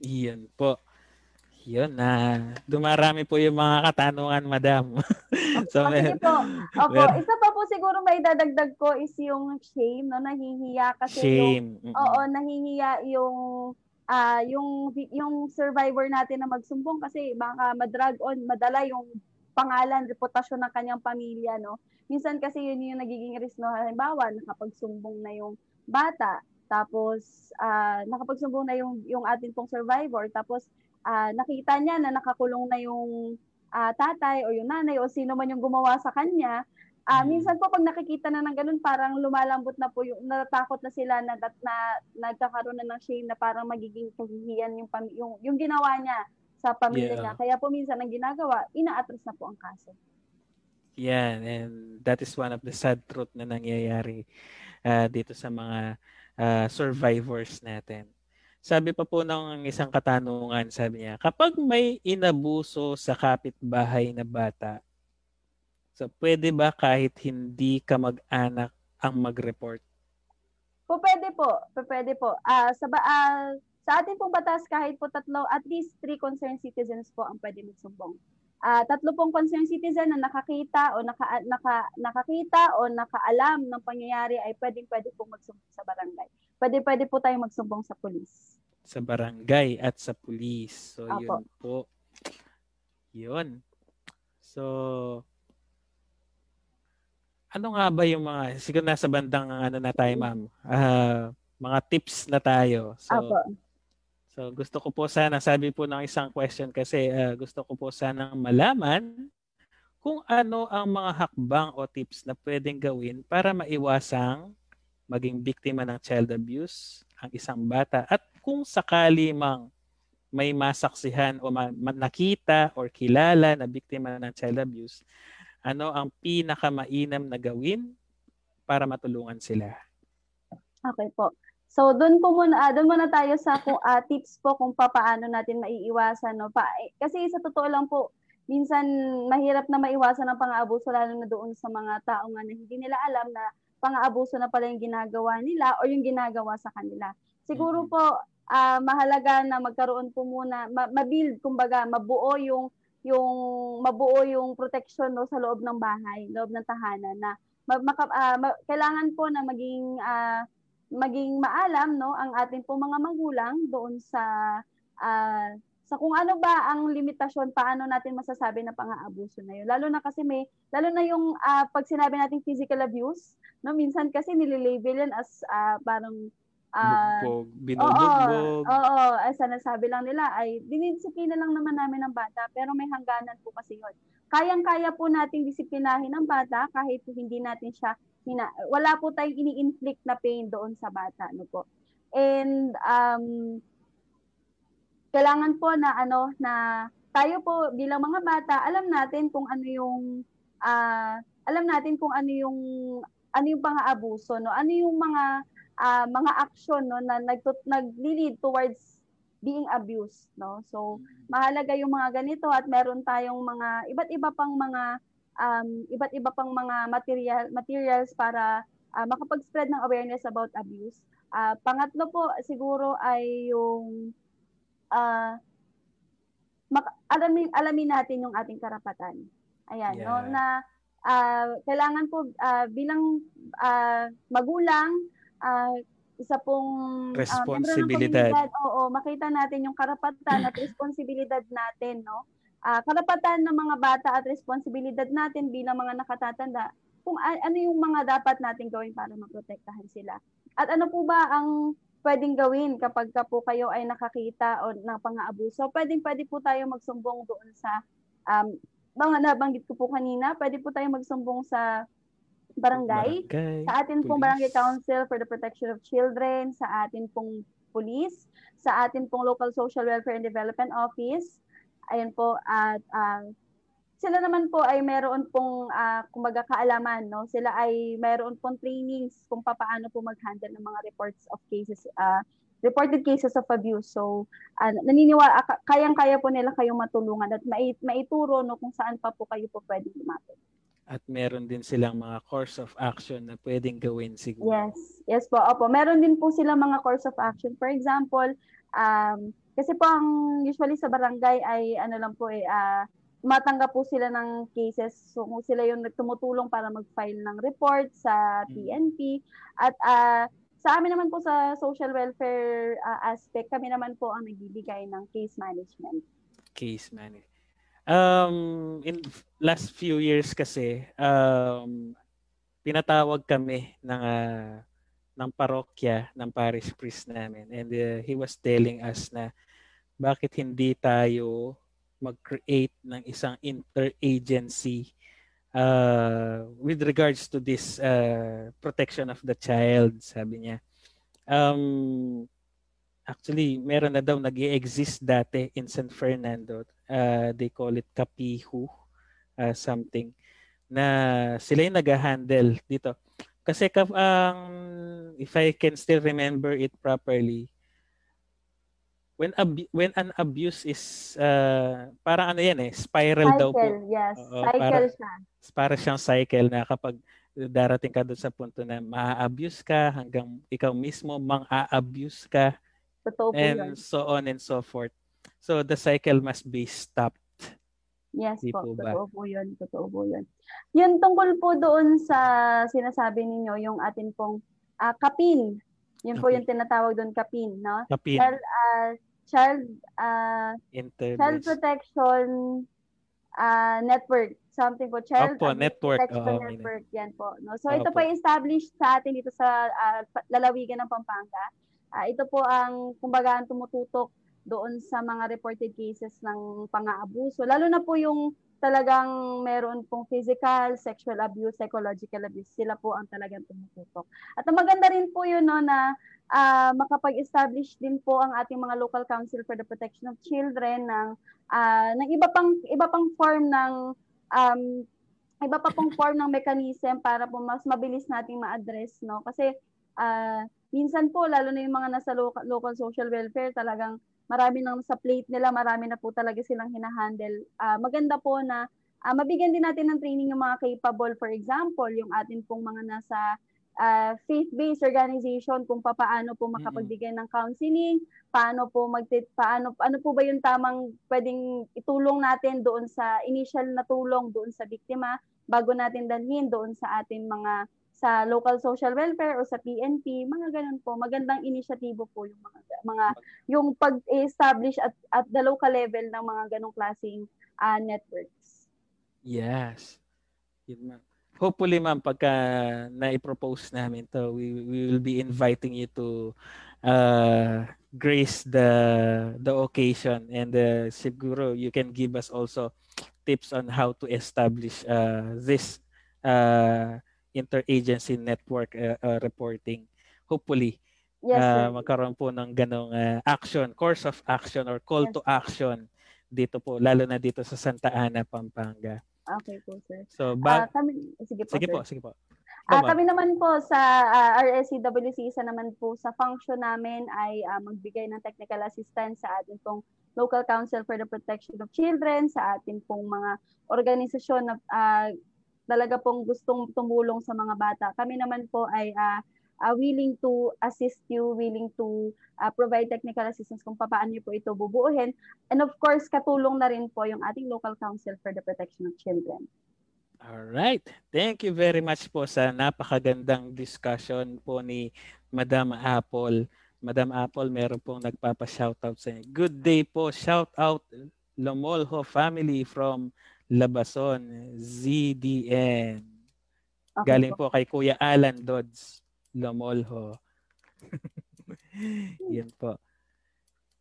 Speaker 1: Iyan po. Yun na. dumarami po yung mga katanungan, madam.
Speaker 2: so, may, po. Opo, mer- isa pa po siguro may dadagdag ko is yung shame, no? Nahihiya kasi
Speaker 1: shame.
Speaker 2: yung, oo, nahihiya yung uh, yung yung survivor natin na magsumbong kasi baka madrag on, madala yung pangalan, reputasyon ng kanyang pamilya, no? Minsan kasi yun yung nagiging risk, no? Halimbawa, nakapagsumbong na yung bata, tapos uh, nakapagsumbong na yung, yung atin pong survivor, tapos uh, nakita niya na nakakulong na yung uh, tatay o yung nanay o sino man yung gumawa sa kanya, uh, minsan po pag nakikita na ng ganun, parang lumalambot na po yung, natatakot na sila na, na, na nagkakaroon na ng shame na parang magiging kahihiyan yung, yung, yung ginawa niya sa pamilya yeah. niya. Kaya po minsan ang ginagawa, inaatras na po ang kaso.
Speaker 1: Yan, and that is one of the sad truth na nangyayari uh, dito sa mga uh, survivors natin. Sabi pa po ng isang katanungan, sabi niya, kapag may inabuso sa kapitbahay na bata, so pwede ba kahit hindi ka mag-anak ang mag-report?
Speaker 2: Po pwede po, po pwede po. Uh, sa ba, uh, sa ating pong batas, kahit po tatlo, at least three concerned citizens po ang pwede magsumbong. Uh, tatlo pong concerned citizen na nakakita o naka, naka, nakakita o nakaalam ng pangyayari ay pwedeng pwede po magsumbong sa barangay. Pwede pwede po tayong magsumbong sa pulis.
Speaker 1: Sa barangay at sa pulis. So Apo. yun po. Yun. So ano nga ba yung mga siguro nasa bandang ano na tayo ma'am. Uh, mga tips na tayo. So Apo So gusto ko po sana, sabi po ng isang question kasi uh, gusto ko po sana malaman kung ano ang mga hakbang o tips na pwedeng gawin para maiwasang maging biktima ng child abuse ang isang bata at kung sakali mang may masaksihan o ma- nakita or kilala na biktima ng child abuse, ano ang pinakamainam na gawin para matulungan sila?
Speaker 2: Okay po. So doon po muna uh, doon muna tayo sa kung uh, tips po kung paano natin maiiwasan no. Pa, eh, kasi sa totoo lang po minsan mahirap na maiwasan ang pang-aabuso lalo na doon sa mga tao nga na hindi nila alam na pang-aabuso na pala yung ginagawa nila o yung ginagawa sa kanila. Siguro po uh, mahalaga na magkaroon po muna ma- ma-build kumbaga mabuo yung yung mabuo yung protection no sa loob ng bahay, loob ng tahanan na ma- maka, uh, ma- kailangan po na maging uh, maging maalam no ang ating po mga magulang doon sa uh, sa kung ano ba ang limitasyon paano natin masasabi na pang-aabuso na yun lalo na kasi may lalo na yung uh, pag sinabi nating physical abuse no minsan kasi nililabel yan as uh, parang
Speaker 1: uh, Bugbog, binubugbog.
Speaker 2: Oo, oo, oo, nasabi lang nila ay dinidisiplina lang naman namin ng bata pero may hangganan po kasi yun. Kayang-kaya po nating disiplinahin ng bata kahit hindi natin siya hina, wala po tayong ini-inflict na pain doon sa bata, no po. And um, kailangan po na ano na tayo po bilang mga bata, alam natin kung ano yung uh, alam natin kung ano yung ano yung pang-aabuso, no? Ano yung mga uh, mga action no na nag nagli-lead towards being abused, no? So, mahalaga yung mga ganito at meron tayong mga iba't iba pang mga um, iba't iba pang mga material materials para uh, makapag-spread ng awareness about abuse. Uh, pangatlo po siguro ay yung uh, mak- alamin alamin natin yung ating karapatan. Ayan, yeah. no na uh, kailangan po uh, bilang uh, magulang uh, isa pong
Speaker 1: responsibilidad.
Speaker 2: Uh, oo, makita natin yung karapatan at responsibilidad natin, no? Uh, karapatan ng mga bata at responsibilidad natin bilang mga nakatatanda kung ano yung mga dapat natin gawin para maprotektahan sila. At ano po ba ang pwedeng gawin kapag ka po kayo ay nakakita o ng pang-aabuso? Pwedeng pwede po tayo magsumbong doon sa um, mga nabanggit ko po kanina, pwede po tayo magsumbong sa barangay,
Speaker 1: Barangay.
Speaker 2: sa atin pong
Speaker 1: police.
Speaker 2: Barangay Council for the Protection of Children, sa atin pong police, sa atin pong Local Social Welfare and Development Office. Ayan po at ah, sila naman po ay meron pong ah, kumbaga kaalaman, no? Sila ay meron pong trainings kung paano po mag-handle ng mga reports of cases ah, reported cases of abuse. So, ah, naniniwala ka- kayang-kaya po nila kayong matulungan at mai- maituro no kung saan pa po kayo po pwedeng lumapit.
Speaker 1: At meron din silang mga course of action na pwedeng gawin siguro.
Speaker 2: Yes. Yes po. Opo. Meron din po sila mga course of action. For example, um, kasi po ang usually sa barangay ay ano lang po eh, ah, tumatanggap po sila ng cases. So kung sila yung nagtumutulong para mag-file ng report sa. PNP. At ah, sa amin naman po sa social welfare ah, aspect, kami naman po ang nagbibigay ng case management.
Speaker 1: case management. Um, in last few years kasi, um, pinatawag kami ng ah, ng parokya ng parish priest namin and uh, he was telling us na bakit hindi tayo mag-create ng isang interagency uh, with regards to this uh, protection of the child, sabi niya. Um, actually, meron na daw nag exist dati in San Fernando. Uh, they call it Kapihu, uh, something, na sila yung nag-handle dito. Kasi kap, ang if I can still remember it properly, when ab- when an abuse is uh, parang ano yan eh, spiral daw po.
Speaker 2: Cycle, yes.
Speaker 1: Oo,
Speaker 2: cycle
Speaker 1: para-
Speaker 2: siya.
Speaker 1: Para siyang cycle na kapag darating ka doon sa punto na ma-abuse ka hanggang ikaw mismo mang-a-abuse ka
Speaker 2: Totoo po yun.
Speaker 1: and so on and so forth. So the cycle must be stopped.
Speaker 2: Yes
Speaker 1: Di
Speaker 2: po,
Speaker 1: po ba?
Speaker 2: totoo po yun, totoo po yun. Yun tungkol po doon sa sinasabi ninyo, yung atin pong ah, kapin. Yun po
Speaker 1: Okay.
Speaker 2: yung tinatawag doon kapin, no?
Speaker 1: Kapin,
Speaker 2: Child, ah, child,
Speaker 1: interest.
Speaker 2: child protection ah, network. Something po, child
Speaker 1: Opo, network.
Speaker 2: protection
Speaker 1: may
Speaker 2: network. Yan po. No? So ito
Speaker 1: Opo.
Speaker 2: po ay established sa atin dito sa pa- lalawigan ng Pampanga. Ah, ito po ang kumbaga ang tumututok doon sa mga reported cases ng pang-aabuso. Lalo na po yung talagang meron pong physical, sexual abuse, psychological abuse. Sila po ang talagang tumututok. At maganda rin po yun no, na ah, makapag-establish din po ang ating mga local council for the protection of children ng ah, ng iba pang iba pang form ng um, iba pa pong form ng mechanism para po mas mabilis nating ma-address no kasi ah, minsan po lalo na yung mga nasa local, local social welfare talagang marami nang sa plate nila marami na po talaga silang hinahandle. Ah, maganda po na ah, mabigyan din natin ng training yung mga capable. For example yung atin pong mga nasa ah, faith-based organization kung paano po makapagbigay ng counseling paano po mag paano ano po ba yung tamang pwedeng itulong natin doon sa initial na tulong doon sa biktima bago natin dalhin doon sa ating mga sa local social welfare o sa PNP, mga ganun po. Magandang inisyatibo po yung mga mga yung pag-establish at at the local level ng mga ganong klaseng ah, networks.
Speaker 1: Yes. Yun, ma'am. Hopefully, ma'am, pagka na-propose namin to, we, we will be inviting you to uh, grace the the occasion and uh, siguro you can give us also tips on how to establish uh, this uh, interagency network uh, uh, reporting. Hopefully,
Speaker 2: Yes,
Speaker 1: uh, magkaroon po ng ganong uh, action, course of action or call to action dito po, lalo na dito sa Santa Ana, Pampanga.
Speaker 2: Okay po, sir.
Speaker 1: So, ba-
Speaker 2: Ah, kami, sige po,
Speaker 1: sige
Speaker 2: sir.
Speaker 1: po, sige po.
Speaker 2: Ah,
Speaker 1: ma'am.
Speaker 2: kami naman po sa ah, RSCWC, isa naman po sa function namin ay ah, magbigay ng technical assistance sa ating pong Local Council for the Protection of Children, sa ating pong mga organisasyon na ah, talaga pong gustong tumulong sa mga bata. Kami naman po ay ah, ah, willing to assist you, willing to ah, provide technical assistance kung paano niyo po ito bubuuhin. And of course, katulong na rin po yung ating Local Council for the Protection of Children.
Speaker 1: All right. Thank you very much po sa napakagandang discussion po ni Madam Apple. Madam Apple, meron pong nagpapa-shoutout sa inyo. Good day po. Shout out Lomolho family from Labason, ZDN.
Speaker 2: Okay
Speaker 1: Galing
Speaker 2: po.
Speaker 1: po kay Kuya Alan Dodds Lomolho. Yan po.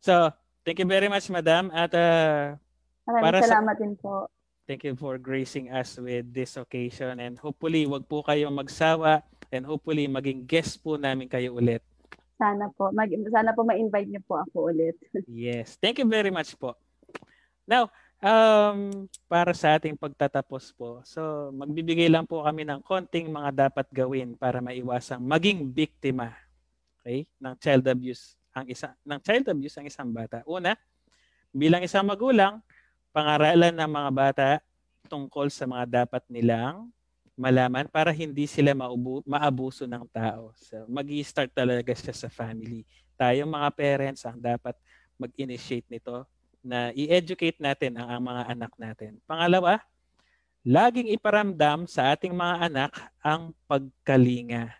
Speaker 1: So, thank you very much, Madam. At uh,
Speaker 2: Maraming
Speaker 1: para sa-
Speaker 2: salamat din po.
Speaker 1: Thank you for gracing us with this occasion and hopefully wag po kayong magsawa and hopefully maging guest po namin kayo ulit.
Speaker 2: Sana po. Mag, sana po ma-invite niyo po ako ulit.
Speaker 1: yes. Thank you very much po. Now, um, para sa ating pagtatapos po, so magbibigay lang po kami ng konting mga dapat gawin para maiwasang maging biktima okay, ng child abuse ang isa ng child abuse ang isang bata. Una, bilang isang magulang, pangaralan ng mga bata tungkol sa mga dapat nilang malaman para hindi sila maubu- maabuso ng tao. So, mag start talaga siya sa family. Tayong mga parents ang dapat mag-initiate nito na i-educate natin ang, ang mga anak natin. Pangalawa, laging iparamdam sa ating mga anak ang pagkalinga.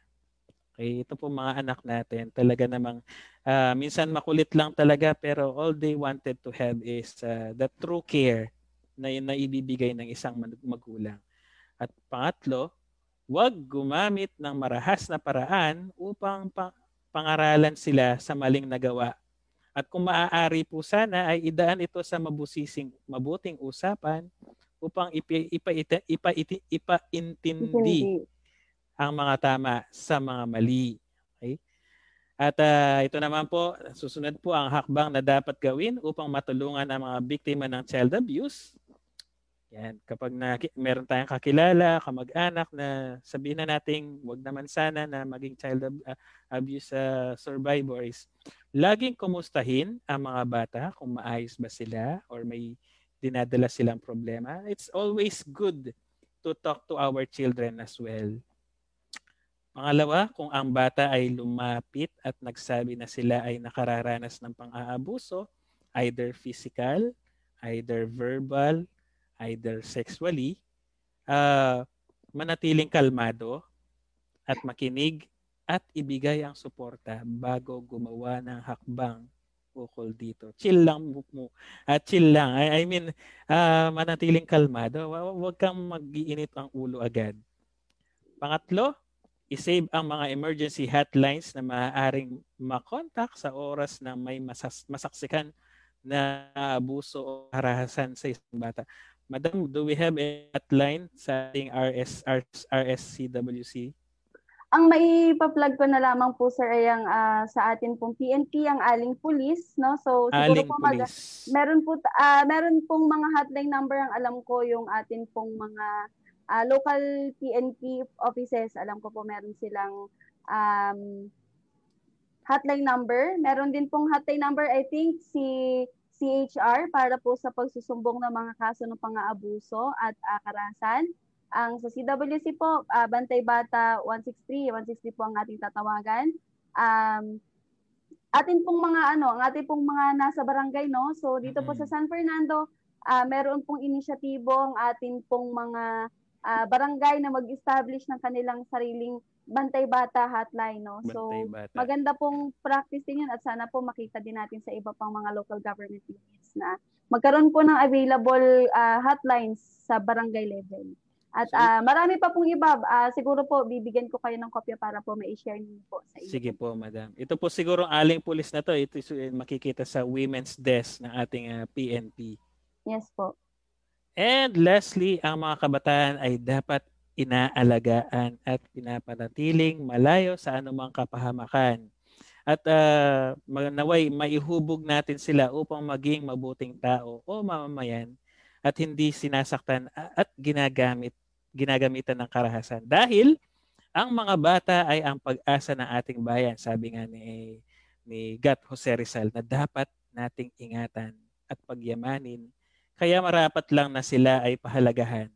Speaker 1: Okay, ito po mga anak natin. Talaga namang uh, minsan makulit lang talaga pero all they wanted to have is uh, the true care na, na ibibigay ng isang magulang. At pangatlo, huwag gumamit ng marahas na paraan upang pa- pangaralan sila sa maling nagawa. At kung maaari po sana ay idaan ito sa mabusising mabuting usapan upang ipa, ipa, ipa, ipa, ipa, ipa intindi ang mga tama sa mga mali. Okay? At uh, ito naman po, susunod po ang hakbang na dapat gawin upang matulungan ang mga biktima ng child abuse. Yan, kapag na, meron tayong kakilala, kamag-anak na sabihin na nating wag naman sana na maging child ab- uh, abuse uh, survivors, laging kumustahin ang mga bata kung maayos ba sila or may dinadala silang problema. It's always good to talk to our children as well. Pangalawa, kung ang bata ay lumapit at nagsabi na sila ay nakararanas ng pang-aabuso, either physical, either verbal, either sexually, uh, manatiling kalmado at makinig at ibigay ang suporta bago gumawa ng hakbang ukol dito. Chill lang mo. At uh, chill lang. I, I mean, uh, manatiling kalmado. Huwag kang mag-iinit ang ulo agad. Pangatlo, i-save ang mga emergency hotlines na maaaring makontak sa oras na may masas- masaksikan na abuso o harahasan sa isang bata. Madam, do we have a hotline sa ating RS, RS, RSCWC?
Speaker 2: Ang maipa-plug ko na lamang po sir ay ang uh, sa atin pong PNP ang Aling Police no. So siguro
Speaker 1: Aling
Speaker 2: po
Speaker 1: mag,
Speaker 2: meron po uh, meron pong mga hotline number ang alam ko yung atin pong mga uh, local PNP offices, alam ko po meron silang um, hotline number. Meron din pong hotline number, I think, si CHR para po sa pagsusumbong ng mga kaso ng pang-aabuso at uh, karahasan. Ang sa CWC po, uh, Bantay Bata 163, 160 po ang ating tatawagan. Um, atin pong mga ano, ang ating pong mga nasa barangay no. So dito mm-hmm. po sa San Fernando, uh, meron pong inisyatibo ang ating pong mga uh, barangay na mag-establish ng kanilang sariling Bantay Bata hotline. No? So, Bata. maganda pong practice din yun at sana po makita din natin sa iba pang mga local government units na magkaroon po ng available uh, hotlines sa barangay level. At uh, marami pa pong iba. Uh, siguro po, bibigyan ko kayo ng kopya para po ma-share niyo po sa inyo.
Speaker 1: Sige po, madam. Ito po siguro aling pulis na to. Ito makikita sa women's desk ng ating uh, PNP.
Speaker 2: Yes po.
Speaker 1: And lastly, ang mga kabataan ay dapat inaalagaan at pinapanatiling malayo sa anumang kapahamakan. At uh, naway maihubog natin sila upang maging mabuting tao o mamamayan at hindi sinasaktan at ginagamit ginagamitan ng karahasan. Dahil ang mga bata ay ang pag-asa ng ating bayan, sabi nga ni ni Gat Jose Rizal na dapat nating ingatan at pagyamanin kaya marapat lang na sila ay pahalagahan.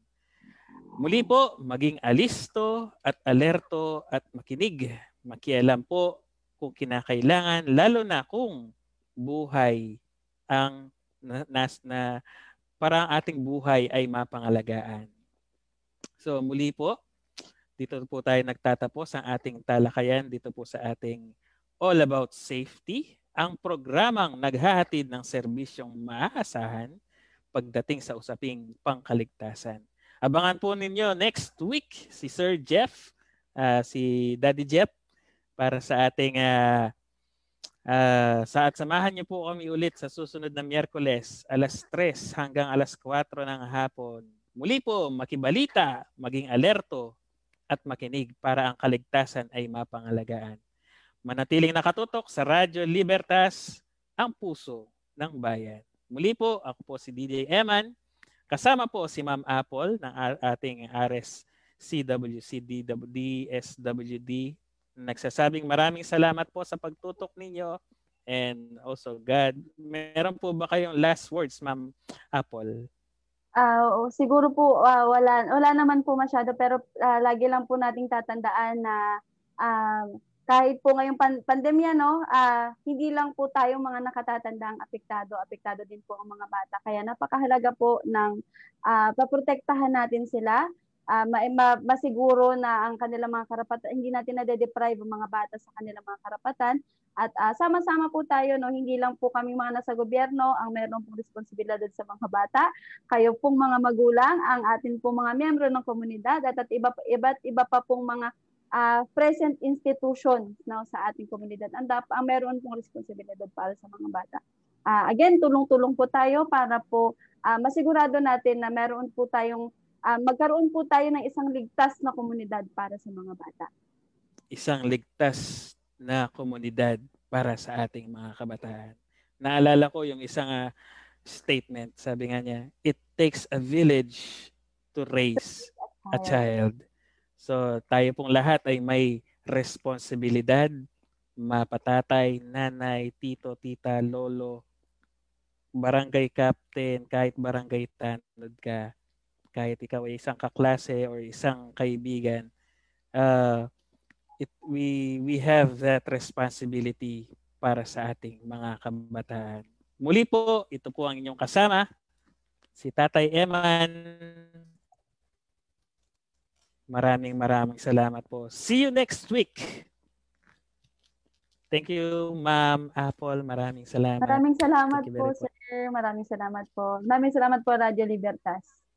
Speaker 1: Muli po, maging alisto at alerto at makinig. Makialam po kung kinakailangan, lalo na kung buhay ang nas na para ang ating buhay ay mapangalagaan. So muli po, dito po tayo nagtatapos ang ating talakayan dito po sa ating All About Safety, ang programang naghahatid ng serbisyong maaasahan pagdating sa usaping pangkaligtasan. Abangan po ninyo next week si Sir Jeff, uh, si Daddy Jeff para sa ating uh, uh, sa at samahan niyo po kami ulit sa susunod na Miyerkules alas 3 hanggang alas 4 ng hapon Muli po, makibalita, maging alerto, at makinig para ang kaligtasan ay mapangalagaan. Manatiling nakatutok sa Radyo Libertas, ang puso ng bayan. Muli po, ako po si DJ Eman. Kasama po si Ma'am Apple ng ating RS CWC DSWD. Nagsasabing maraming salamat po sa pagtutok ninyo and also God. Meron po ba kayong last words, Ma'am Apple?
Speaker 2: Uh, siguro po uh, wala wala naman po masyado pero uh, lagi lang po nating tatandaan na uh, kahit po ngayong pan- pandemya no, uh, hindi lang po tayo mga nakatatanda ang apektado, apektado din po ang mga bata. Kaya napakahalaga po ng uh, paprotektahan natin sila uh, ma- ma- masiguro na ang kanilang mga karapatan, hindi natin na-deprive ang mga bata sa kanilang mga karapatan. At uh, sama-sama po tayo, no, hindi lang po kami mga nasa gobyerno ang meron pong responsibilidad sa mga bata. Kayo pong mga magulang, ang atin pong mga miyembro ng komunidad at, at iba, iba't iba pa pong mga uh, present institution no, sa ating komunidad. Ang, dap, ang meron pong responsibilidad para sa mga bata. Uh, again, tulong-tulong po tayo para po uh, masigurado natin na meron po tayong uh, magkaroon po tayo ng isang ligtas na komunidad para sa mga bata.
Speaker 1: Isang ligtas na komunidad para sa ating mga kabataan. Naalala ko yung isang uh, statement, sabi nga niya, it takes a village to raise a child. So tayo pong lahat ay may responsibilidad, mapatatay, nanay, tito, tita, lolo, barangay captain, kahit barangay tanod ka, kahit ikaw ay isang kaklase or isang kaibigan, uh, it, we, we have that responsibility para sa ating mga kabataan. Muli po, ito po ang inyong kasama, si Tatay Eman. Maraming maraming salamat po. See you next week. Thank you, Ma'am Apple. Maraming salamat.
Speaker 2: Maraming salamat po, sir. Maraming salamat po. Maraming salamat po, Radio Libertas.